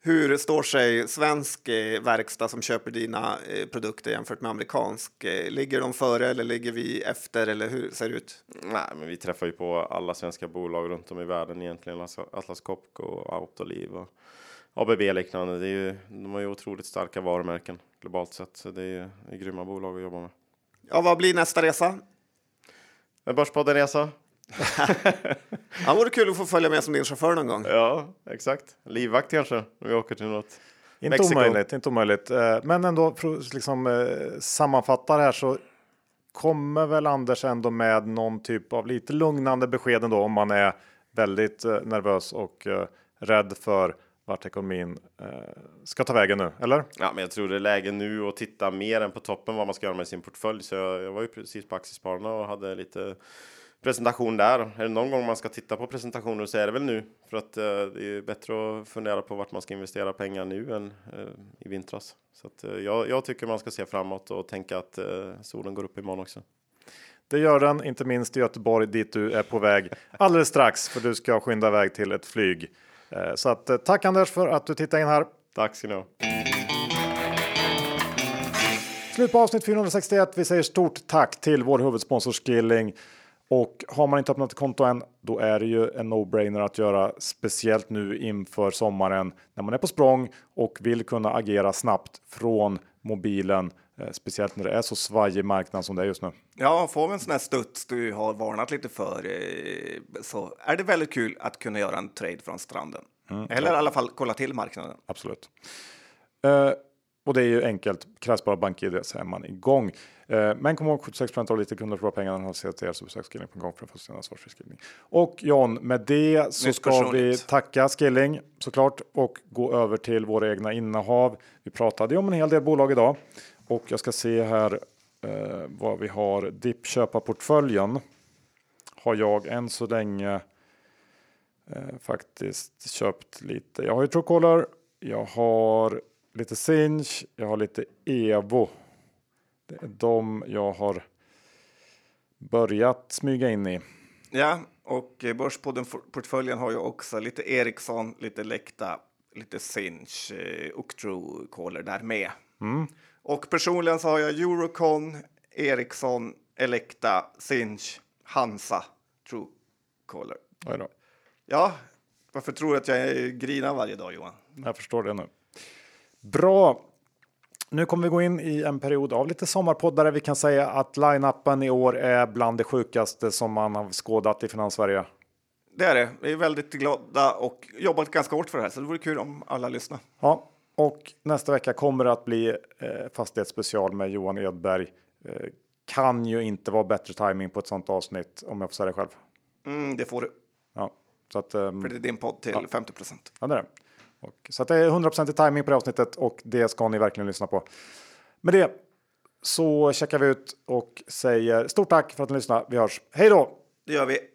Hur står sig svensk eh, verkstad som köper dina eh, produkter jämfört med amerikansk? Eh, ligger de före eller ligger vi efter eller hur ser det ut? Nej, men vi träffar ju på alla svenska bolag runt om i världen egentligen. Atlas Copco och Autoliv och ABB liknande. Det är ju, de har ju otroligt starka varumärken globalt sett, så det är ju är grymma bolag att jobba med. Ja, vad blir nästa resa? En Börspodden-resa. ja, vore kul att få följa med som din chaufför någon gång. Ja, exakt. Livvakt kanske, om vi åker till något. Inte Mexico. omöjligt, inte omöjligt. Eh, men ändå, för att liksom, eh, sammanfatta det här så kommer väl Anders ändå med någon typ av lite lugnande besked ändå om man är väldigt eh, nervös och rädd för vart ekonomin ska ta vägen nu, eller? Ja, men jag tror det är läge nu att titta mer än på toppen vad man ska göra med sin portfölj. Så jag, jag var ju precis på Aktiespararna och hade lite presentation där. Är det någon gång man ska titta på presentationer så är det väl nu. För att eh, det är bättre att fundera på vart man ska investera pengar nu än eh, i vintras. Så att, eh, jag, jag, tycker man ska se framåt och tänka att eh, solen går upp imorgon också. Det gör den, inte minst i Göteborg dit du är på väg alldeles strax för du ska skynda iväg till ett flyg. Eh, så att, eh, tack Anders för att du tittade in här. Tack ska ni ha. Slut på avsnitt 461. Vi säger stort tack till vår huvudsponsor Skilling. Och har man inte öppnat ett konto än, då är det ju en no-brainer att göra, speciellt nu inför sommaren när man är på språng och vill kunna agera snabbt från mobilen. Eh, speciellt när det är så svajig marknad som det är just nu. Ja, får vi en sån här studs du har varnat lite för eh, så är det väldigt kul att kunna göra en trade från stranden. Mm, Eller i alla fall kolla till marknaden. Absolut. Eh, och det är ju enkelt. Krävs bara BankID så är man igång. Eh, men kom ihåg 76 av lite kunder förlorar pengarna när de har CTR så besök Skilling.com för få sin ansvarsfri skilling. Och John, med det så Nytt ska vi tacka Skilling såklart och gå över till våra egna innehav. Vi pratade ju om en hel del bolag idag och jag ska se här eh, vad vi har. DIP köpa-portföljen har jag än så länge eh, faktiskt köpt lite. Jag har ju Truecaller, jag har lite Sinch, jag har lite Evo. Det är de jag har börjat smyga in i. Ja, och Börspodden-portföljen har ju också lite Ericsson, lite Lekta, lite Sinch eh, och Truecaller där med. Och personligen så har jag Eurocon, Ericsson, Elekta, Sinch, Hansa, Truecaller. Oj då. Ja, varför tror du att jag grinar varje dag Johan? Jag förstår det nu. Bra. Nu kommer vi gå in i en period av lite sommarpoddare. Vi kan säga att line-upen i år är bland det sjukaste som man har skådat i Finanssverige. Det är det. Vi är väldigt glada och jobbat ganska hårt för det här, så det vore kul om alla lyssnar. Ja, och nästa vecka kommer det att bli eh, fastighetsspecial med Johan Edberg. Eh, kan ju inte vara bättre timing på ett sånt avsnitt om jag får säga det själv. Mm, det får du, Ja, så att, ehm, för det är din podd till 50 procent. ja, det är det. Och, så att det är 100% i timing på det avsnittet och det ska ni verkligen lyssna på. Med det så checkar vi ut och säger stort tack för att ni lyssnade. Vi hörs. Hej då! Det gör vi.